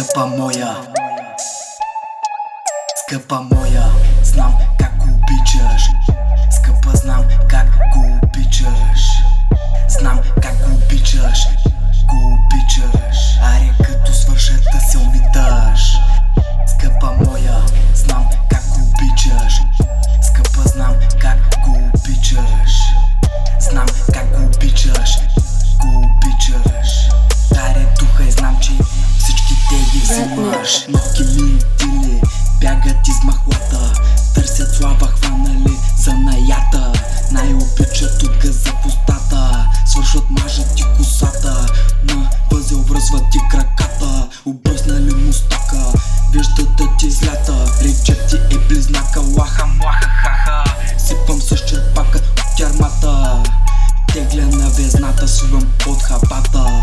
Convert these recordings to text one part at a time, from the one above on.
Скъпа моя. Скъпа моя. Знам как го обичаш. Скъпа знам как го обичаш. Знам как го обичаш. Го обичаш. Аре като свърша да се умиташ Скъпа моя. Знам как го обичаш. Скъпа знам как го обичаш. Знам как го обичаш. Го обичаш взимаш Малки линтили бягат из махлата. Търсят слава хванали за наята. Най-обичат от газа в устата. Свършват мажат ти косата. На възел връзват ти краката. Обръснали мустака Виждат да ти злята. Речет ти е близнака. Лаха млаха хаха. Сипвам с черпака от тярмата Тегля на везната свивам от хапата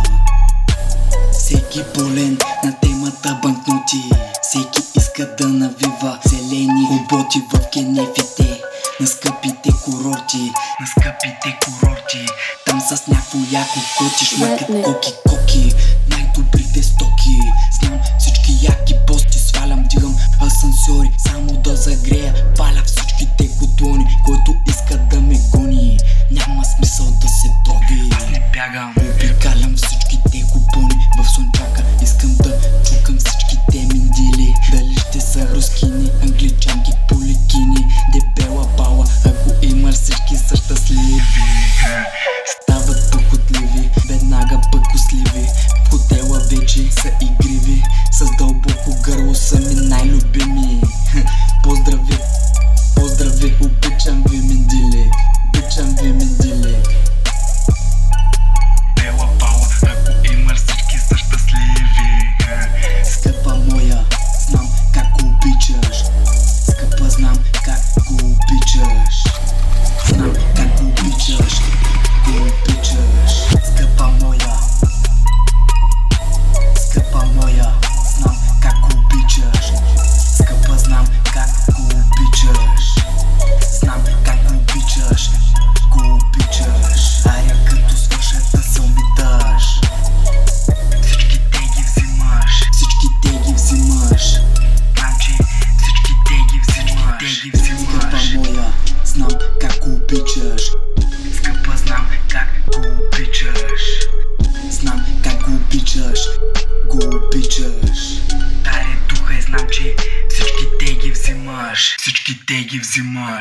Всеки иска да навива зелени роботи в кенефите. На скъпите курорти На скъпите курорти. Там с някакво яко коти Шмакат коки коки. Най-добрите стоки. Знам всички яки пости Свалям, дигам асансьори. Само да загрея Паля всичките котлони. Който иска да ме гони Няма смисъл да се троги Аз не бягам. Обикалям всичките купони в слънчака Искам Даре духа и знам, че